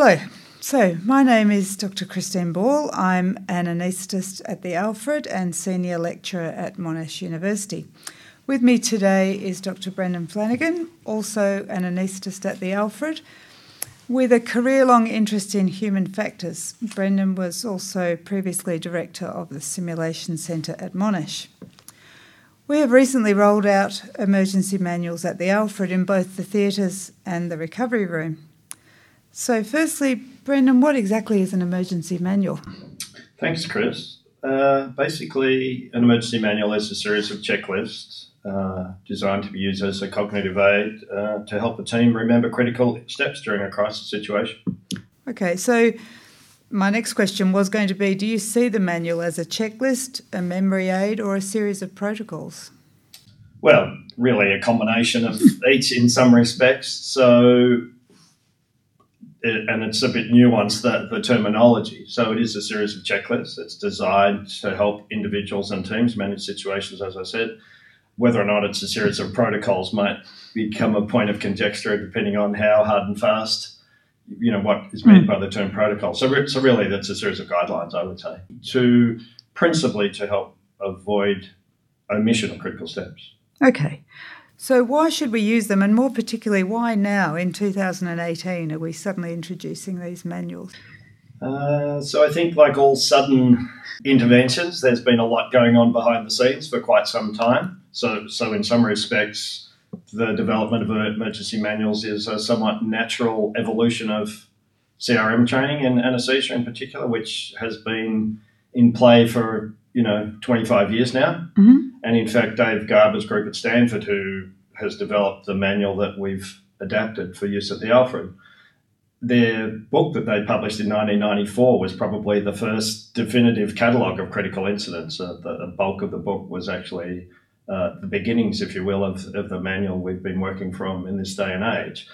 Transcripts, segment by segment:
Hello. So, my name is Dr. Christine Ball. I'm an anaesthetist at the Alfred and senior lecturer at Monash University. With me today is Dr. Brendan Flanagan, also an anaesthetist at the Alfred, with a career long interest in human factors. Brendan was also previously director of the Simulation Centre at Monash. We have recently rolled out emergency manuals at the Alfred in both the theatres and the recovery room. So, firstly, Brendan, what exactly is an emergency manual? Thanks, Chris. Uh, basically, an emergency manual is a series of checklists uh, designed to be used as a cognitive aid uh, to help a team remember critical steps during a crisis situation. Okay, so my next question was going to be Do you see the manual as a checklist, a memory aid, or a series of protocols? Well, really a combination of each in some respects. So, it, and it's a bit nuanced, the, the terminology. So, it is a series of checklists. It's designed to help individuals and teams manage situations, as I said. Whether or not it's a series of protocols might become a point of conjecture depending on how hard and fast you know what is meant mm. by the term protocol. So, so really, that's a series of guidelines, I would say, to principally to help avoid omission of critical steps. Okay. So, why should we use them, and more particularly, why now in 2018 are we suddenly introducing these manuals? Uh, so, I think, like all sudden interventions, there's been a lot going on behind the scenes for quite some time. So, so in some respects, the development of emergency manuals is a somewhat natural evolution of CRM training and anesthesia in particular, which has been in play for you know 25 years now. Mm-hmm. And in fact, Dave Gaba's group at Stanford, who has developed the manual that we've adapted for use at the Alfred, their book that they published in 1994 was probably the first definitive catalogue of critical incidents. Uh, the, the bulk of the book was actually uh, the beginnings, if you will, of, of the manual we've been working from in this day and age.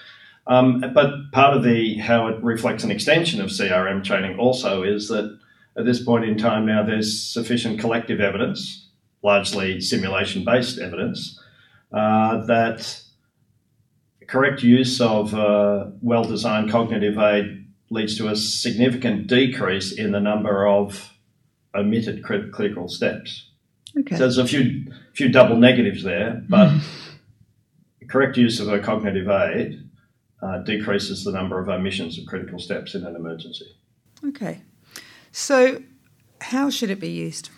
Um, but part of the how it reflects an extension of CRM training also is that at this point in time now there's sufficient collective evidence, largely simulation based evidence, uh, that correct use of uh, well designed cognitive aid leads to a significant decrease in the number of omitted critical steps. Okay. So there's a few few double negatives there, but mm. correct use of a cognitive aid uh, decreases the number of omissions of critical steps in an emergency. Okay. So, how should it be used?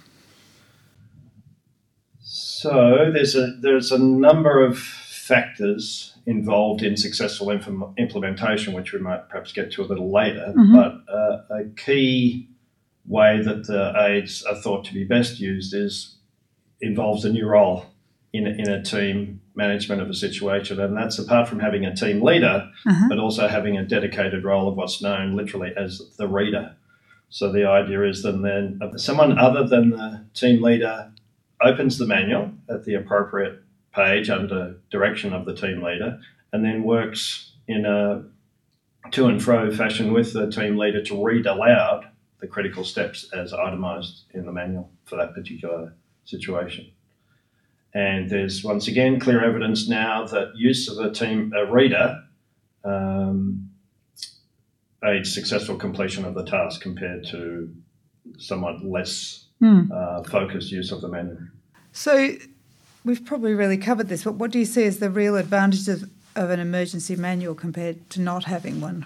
So there's a there's a number of factors involved in successful implementation, which we might perhaps get to a little later. Mm-hmm. But uh, a key way that the aids are thought to be best used is involves a new role in, in a team management of a situation. And that's apart from having a team leader, uh-huh. but also having a dedicated role of what's known literally as the reader. So the idea is that then someone other than the team leader opens the manual at the appropriate page under direction of the team leader and then works in a to and fro fashion with the team leader to read aloud the critical steps as itemized in the manual for that particular situation. And there's once again clear evidence now that use of a team a reader um, aids successful completion of the task compared to somewhat less mm. uh, focused use of the manual. So we've probably really covered this, but what do you see as the real advantages of an emergency manual compared to not having one?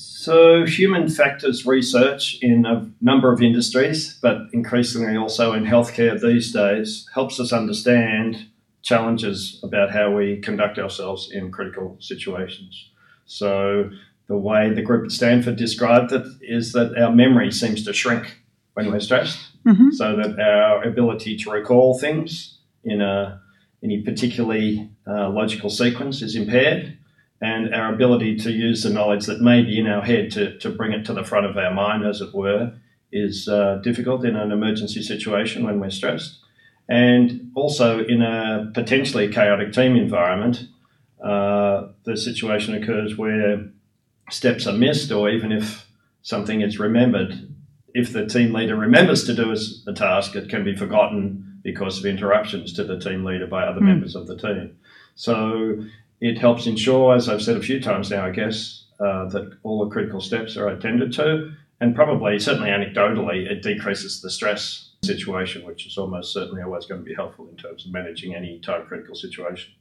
So, human factors research in a number of industries, but increasingly also in healthcare these days, helps us understand challenges about how we conduct ourselves in critical situations. So, the way the group at Stanford described it is that our memory seems to shrink when we're stressed, mm-hmm. so that our ability to recall things in a any particularly uh, logical sequence is impaired and our ability to use the knowledge that may be in our head to, to bring it to the front of our mind, as it were, is uh, difficult in an emergency situation when we're stressed. And also in a potentially chaotic team environment, uh, the situation occurs where steps are missed, or even if something is remembered, if the team leader remembers to do a task, it can be forgotten because of interruptions to the team leader by other mm. members of the team. So it helps ensure, as I've said a few times now, I guess, uh, that all the critical steps are attended to, and probably, certainly anecdotally, it decreases the stress situation, which is almost certainly always going to be helpful in terms of managing any time critical situation.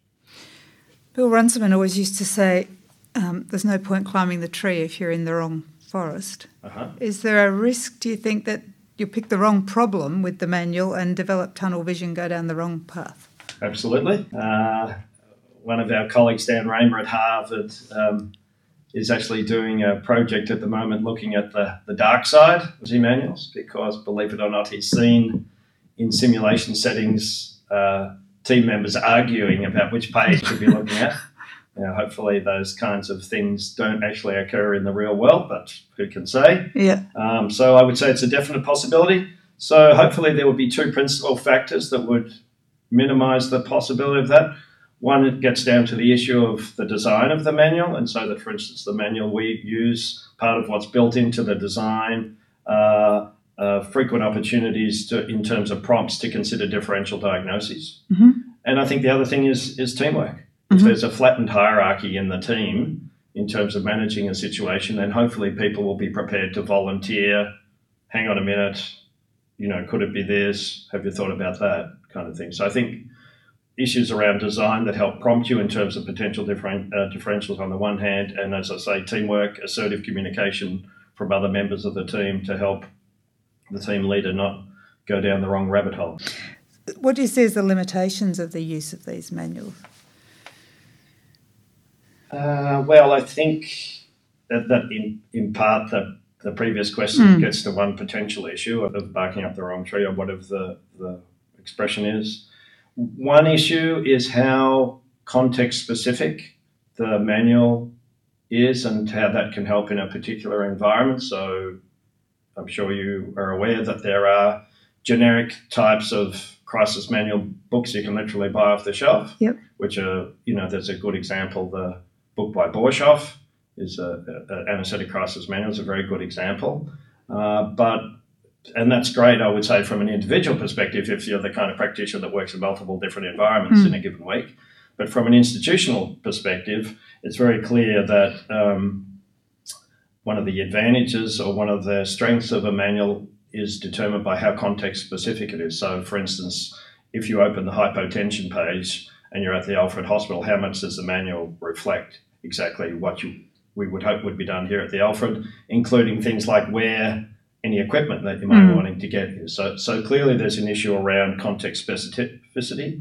Bill Runciman always used to say, um, "There's no point climbing the tree if you're in the wrong forest." Uh-huh. Is there a risk? Do you think that you pick the wrong problem with the manual and develop tunnel vision, go down the wrong path? Absolutely. Uh, one of our colleagues, Dan Raemer at Harvard, um, is actually doing a project at the moment looking at the, the dark side of Z manuals because, believe it or not, he's seen in simulation settings uh, team members arguing about which page to be looking at. Now, hopefully, those kinds of things don't actually occur in the real world, but who can say? Yeah. Um, so, I would say it's a definite possibility. So, hopefully, there would be two principal factors that would minimize the possibility of that. One, it gets down to the issue of the design of the manual, and so that, for instance, the manual we use, part of what's built into the design, uh, uh, frequent opportunities to, in terms of prompts to consider differential diagnoses. Mm-hmm. And I think the other thing is is teamwork. If Mhm. there's a flattened hierarchy in the team in terms of managing a situation, then hopefully people will be prepared to volunteer. Hang on a minute, you know, could it be this? Have you thought about that kind of thing? So I think issues around design that help prompt you in terms of potential different, uh, differentials on the one hand, and as I say, teamwork, assertive communication from other members of the team to help the team leader not go down the wrong rabbit hole. What do you see as the limitations of the use of these manuals? Uh, well, I think that, that in, in part the, the previous question Mm. gets to one potential issue of barking up the wrong tree or whatever the, the expression is. One issue is how context specific the manual is and how that can help in a particular environment. So I'm sure you are aware that there are generic types of crisis manual books you can literally buy off the shelf, Yep. which are, you know, there's a good example. The book by Borshoff is a, a, a anesthetic crisis manual. is a very good example. Uh, but and that's great, I would say, from an individual perspective, if you're the kind of practitioner that works in multiple different environments Mm. in a given week. But from an institutional perspective, it's very clear that um, one of the advantages or one of the strengths of a manual is determined by how context specific it is. So, for instance, if you open the hypotension page and you're at the Alfred Hospital, how much does the manual reflect exactly what you we would hope would be done here at the Alfred, including things like where any equipment that you might be Mm. wanting to get here. So, so clearly there's an issue around context specificity.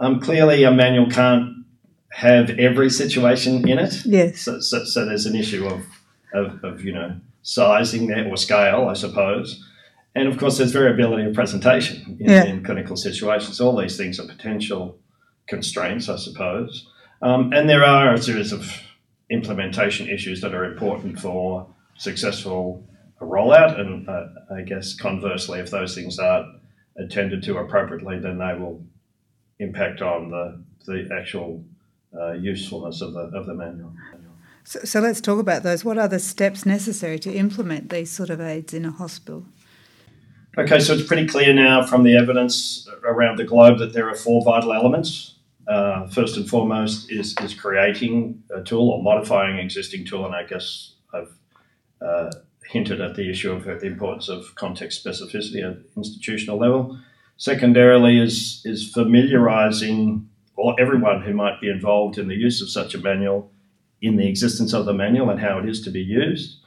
Um, clearly, a manual can't have every situation in it. Yes. So, so, so there's an issue of, of, of, you know, sizing there or scale, I suppose. And of course, there's variability of presentation in, Yeah. in clinical situations. All these things are potential constraints, I suppose. Um, and there are a series of implementation issues that are important for successful rollout. And uh, I guess conversely, if those things aren't attended to appropriately, then they will impact on the, the actual uh, usefulness of the, of the manual. So, so let's talk about those. What are the steps necessary to implement these sort of aids in a hospital? Okay, so it's pretty clear now from the evidence around the globe that there are four vital elements. Uh, first and foremost is, is creating a tool or modifying existing tool, and I guess I've uh, hinted at the issue of the importance of context specificity at institutional level. Secondarily, is is familiarising or everyone who might be involved in the use of such a manual in the existence of the manual and how it is to be used.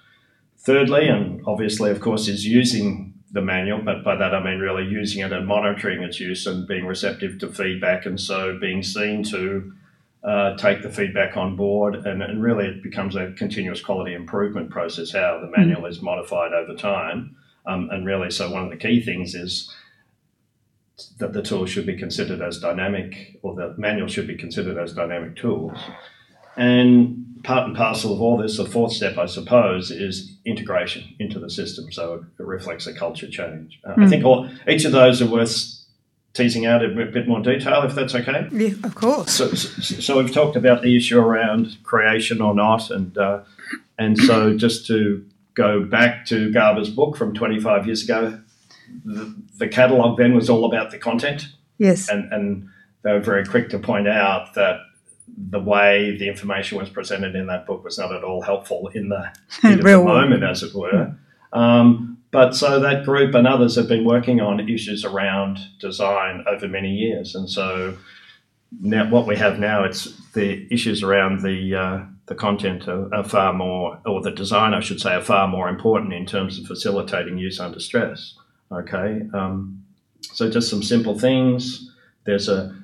Thirdly, and obviously, of course, is using the manual, but by that I mean really using it and monitoring its use and being receptive to feedback, and so being seen to uh, take the feedback on board, and, and really it becomes a continuous quality improvement process how the manual is modified over time. Um, and really, so one of the key things is that the tool should be considered as dynamic, or the manual should be considered as dynamic tools. And part and parcel of all this, the fourth step, I suppose, is integration into the system. So it reflects a culture change. Uh, I Mm. think all, each of those are worth teasing out in a bit more detail, if that's okay. Yeah, of course. So, so, so we've talked about the issue around creation or not, and uh, and so just to go back to Gaba's book from 25 years ago, the, the catalogue then was all about the content Yes. and, and they were very quick to point out that the way the information was presented in that book was not at all helpful in the, in the moment, as it were. Um, but so that group and others have been working on issues around design over many years, and so now what we have now it's the issues around the uh, the content are, are, far more, or the design, I should say, are far more important in terms of facilitating use under stress. Okay, um, so just some simple things. There's a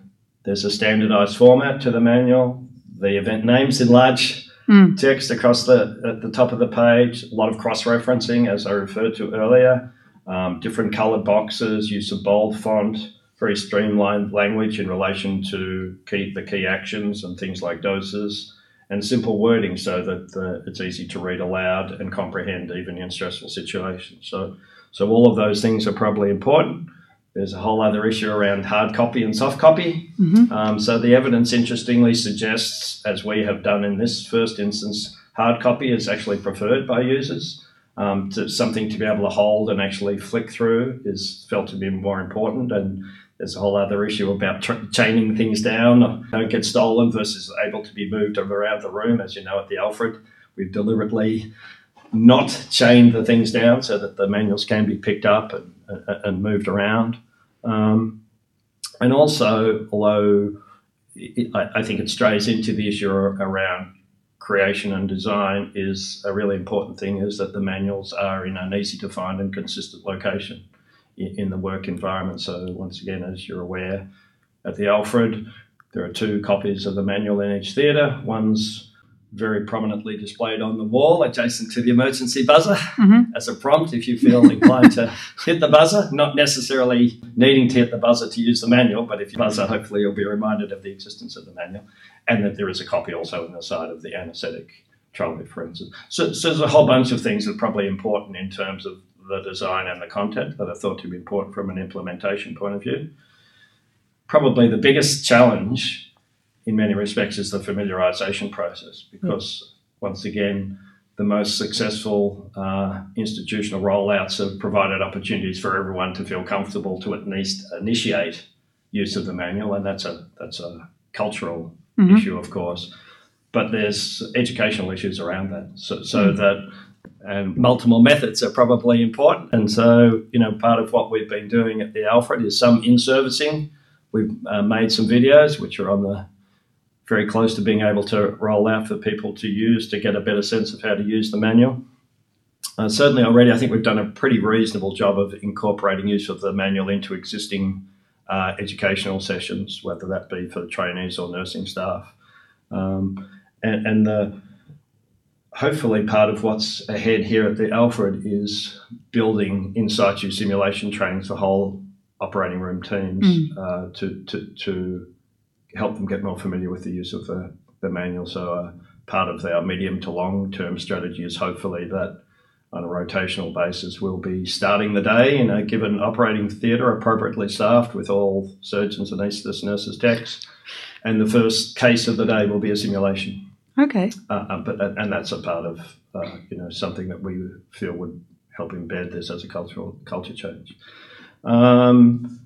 there's a standardized format to the manual. The event names in large mm. text across the at the top of the page. A lot of cross referencing, as I referred to earlier. Um, different colored boxes, use of bold font, very streamlined language in relation to key, the key actions and things like doses and simple wording so that uh, it's easy to read aloud and comprehend even in stressful situations. So, so all of those things are probably important. There's a whole other issue around hard copy and soft copy. Mm-hmm. Um, so the evidence, interestingly, suggests, as we have done in this first instance, hard copy is actually preferred by users. Um, to something to be able to hold and actually flick through is felt to be more important and there's a whole other issue about tr- chaining things down, don't get stolen versus able to be moved around the room. As you know, at the Alfred, we've deliberately not chained the things down so that the manuals can be picked up and, and moved around. Um, and also, although it, I, I think it strays into the issue around creation and design, is a really important thing is that the manuals are in an easy to find and consistent location in the work environment. So, once again, as you're aware, at the Alfred, there are two copies of the manual in each theatre. One's very prominently displayed on the wall adjacent to the emergency buzzer mm-hmm. as a prompt if you feel inclined to hit the buzzer, not necessarily needing to hit the buzzer to use the manual, but if you buzzer, hopefully you'll be reminded of the existence of the manual and that there is a copy also on the side of the anaesthetic trolley, for instance. So, so there's a whole bunch of things that are probably important in terms of the design and the content that are thought to be important from an implementation point of view. Probably the biggest challenge in many respects is the familiarization process because, once again, the most successful uh, institutional rollouts have provided opportunities for everyone to feel comfortable to at least initiate use of the manual, and that's a that's a cultural mm-hmm. issue, of course. But there's educational issues around that, so, so mm-hmm. that and multiple methods are probably important. And so, you know, part of what we've been doing at the Alfred is some in servicing. We've uh, made some videos which are on the very close to being able to roll out for people to use to get a better sense of how to use the manual. Uh, certainly, already, I think we've done a pretty reasonable job of incorporating use of the manual into existing uh, educational sessions, whether that be for trainees or nursing staff. Um, and, and the hopefully part of what's ahead here at the Alfred is building in situ simulation training for whole operating room teams mm. uh, to, to, to help them get more familiar with the use of the, the manual. So uh, part of our medium to long term strategy is hopefully that on a rotational basis we'll be starting the day in a given operating theatre appropriately staffed with all surgeons, anaesthetists, nurses, techs. And the first case of the day will be a simulation. Okay. Uh, uh, but and that's a part of uh, you know something that we feel would help embed this as a cultural culture change. Um,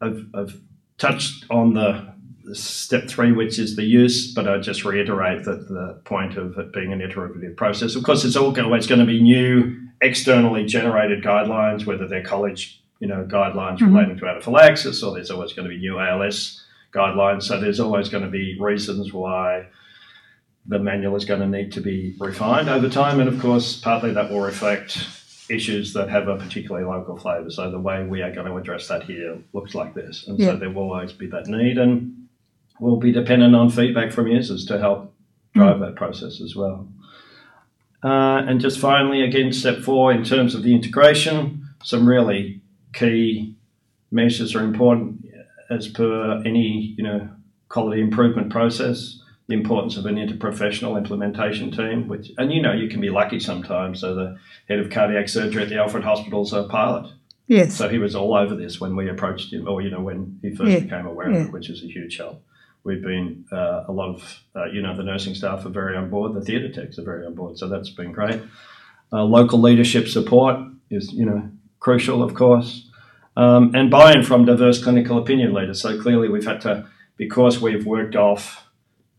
I've, I've touched on the step three, which is the use, but I just reiterate that the point of it being an iterative process. Of course, it's always going to be new, externally generated guidelines, whether they're college, you know, guidelines mm-hmm. relating to anaphylaxis, or there's always going to be new ALS guidelines. So there's always going to be reasons why the manual is going to need to be refined over time, and of course, partly that will reflect issues that have a particularly local flavour. So the way we are going to address that here looks like this, and yeah. so there will always be that need, and we'll be dependent on feedback from users to help drive that process as well. Uh, and just finally, again, step four in terms of the integration, some really key measures are important as per any you know quality improvement process the importance of an interprofessional implementation team, which, and you know, you can be lucky sometimes. So the head of cardiac surgery at the Alfred Hospital is a pilot. Yes. So he was all over this when we approached him, or you know, when he first yeah. became aware yeah. of it, which is a huge help. We've been uh, a lot of, uh, you know, the nursing staff are very on board. The theatre techs are very on board, so that's been great. Uh, local leadership support is, you know, crucial, of course, um, and buy-in from diverse clinical opinion leaders. So clearly, we've had to, because we've worked off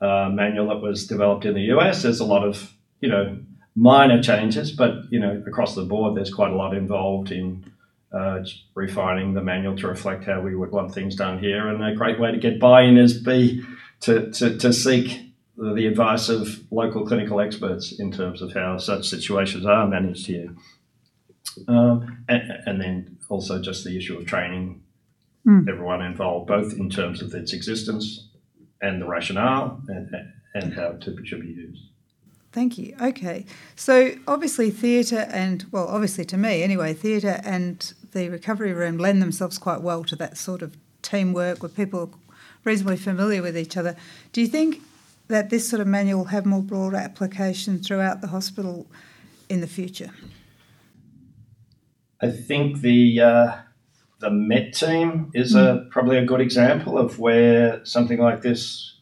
uh, manual that was developed in the US. There's a lot of, you know, minor changes, but, you know, across the board, there's quite a lot involved in uh, refining the manual to reflect how we would want things done here. And a great way to get buy-in is be to, to, to seek the advice of local clinical experts in terms of how such situations are managed here. Um, and, and, then also just the issue of training mm. everyone involved, both in terms of its existence and the rationale and, and how it should be used. Thank you. Okay. So obviously, theatre and, well, obviously to me anyway, theatre and the recovery room lend themselves quite well to that sort of teamwork where people are reasonably familiar with each other. Do you think that this sort of manual will have more broad application throughout the hospital in the future? I think the uh, the Met team is a hmm. probably a good example of where something like this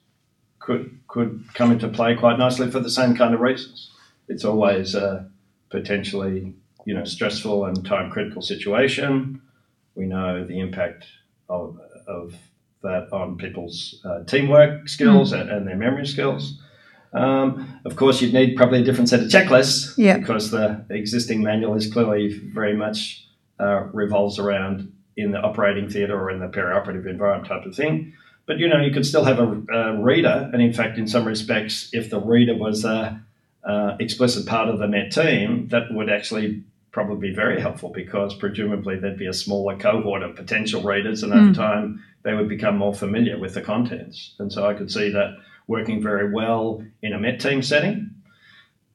could could come into play quite nicely for the same kind of reasons. It's always a potentially you know stressful and time critical situation. We know the impact of, of that on people's uh, teamwork skills mm. and, and, their memory skills. Um, of course, you'd need probably a different set of checklists yeah. because the existing manual is clearly very much uh, revolves around in the operating theatre or in the perioperative environment type of thing. But you know, you could still have a, a reader, and in fact, in some respects, if the reader was a, a explicit part of the Met team, that would actually probably be very helpful because presumably there'd be a smaller cohort of potential readers, and over mm. time they would become more familiar with the contents. And so I could see that working very well in a Met team setting.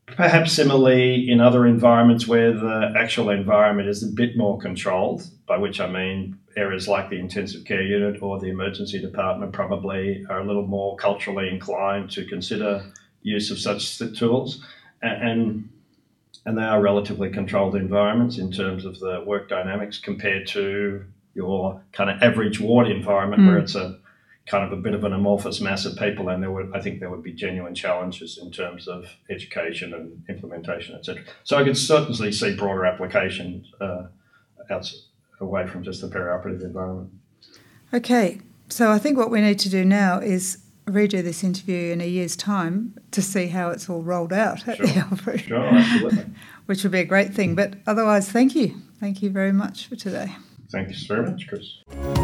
Perhaps similarly in other environments where the actual environment is a bit more controlled, by which I mean areas like the intensive care unit or the emergency department probably are a little more culturally inclined to consider use of such tools. And, and they are relatively controlled environments in terms of the work dynamics compared to your kind of average ward environment mm. where it's a kind of a bit of an amorphous mass of people, and there would I think there would be genuine challenges in terms of education and implementation, etc. So I could certainly see broader applications uh, outside, away from just the perioperative environment. Okay, so I think what we need to do now is redo this interview in a year's time to see how it's all rolled out at sure. the Alfred. Sure, absolutely. Which would be a great thing. But otherwise, thank you. Thank you very much for today. Thank Thanks very much, Chris.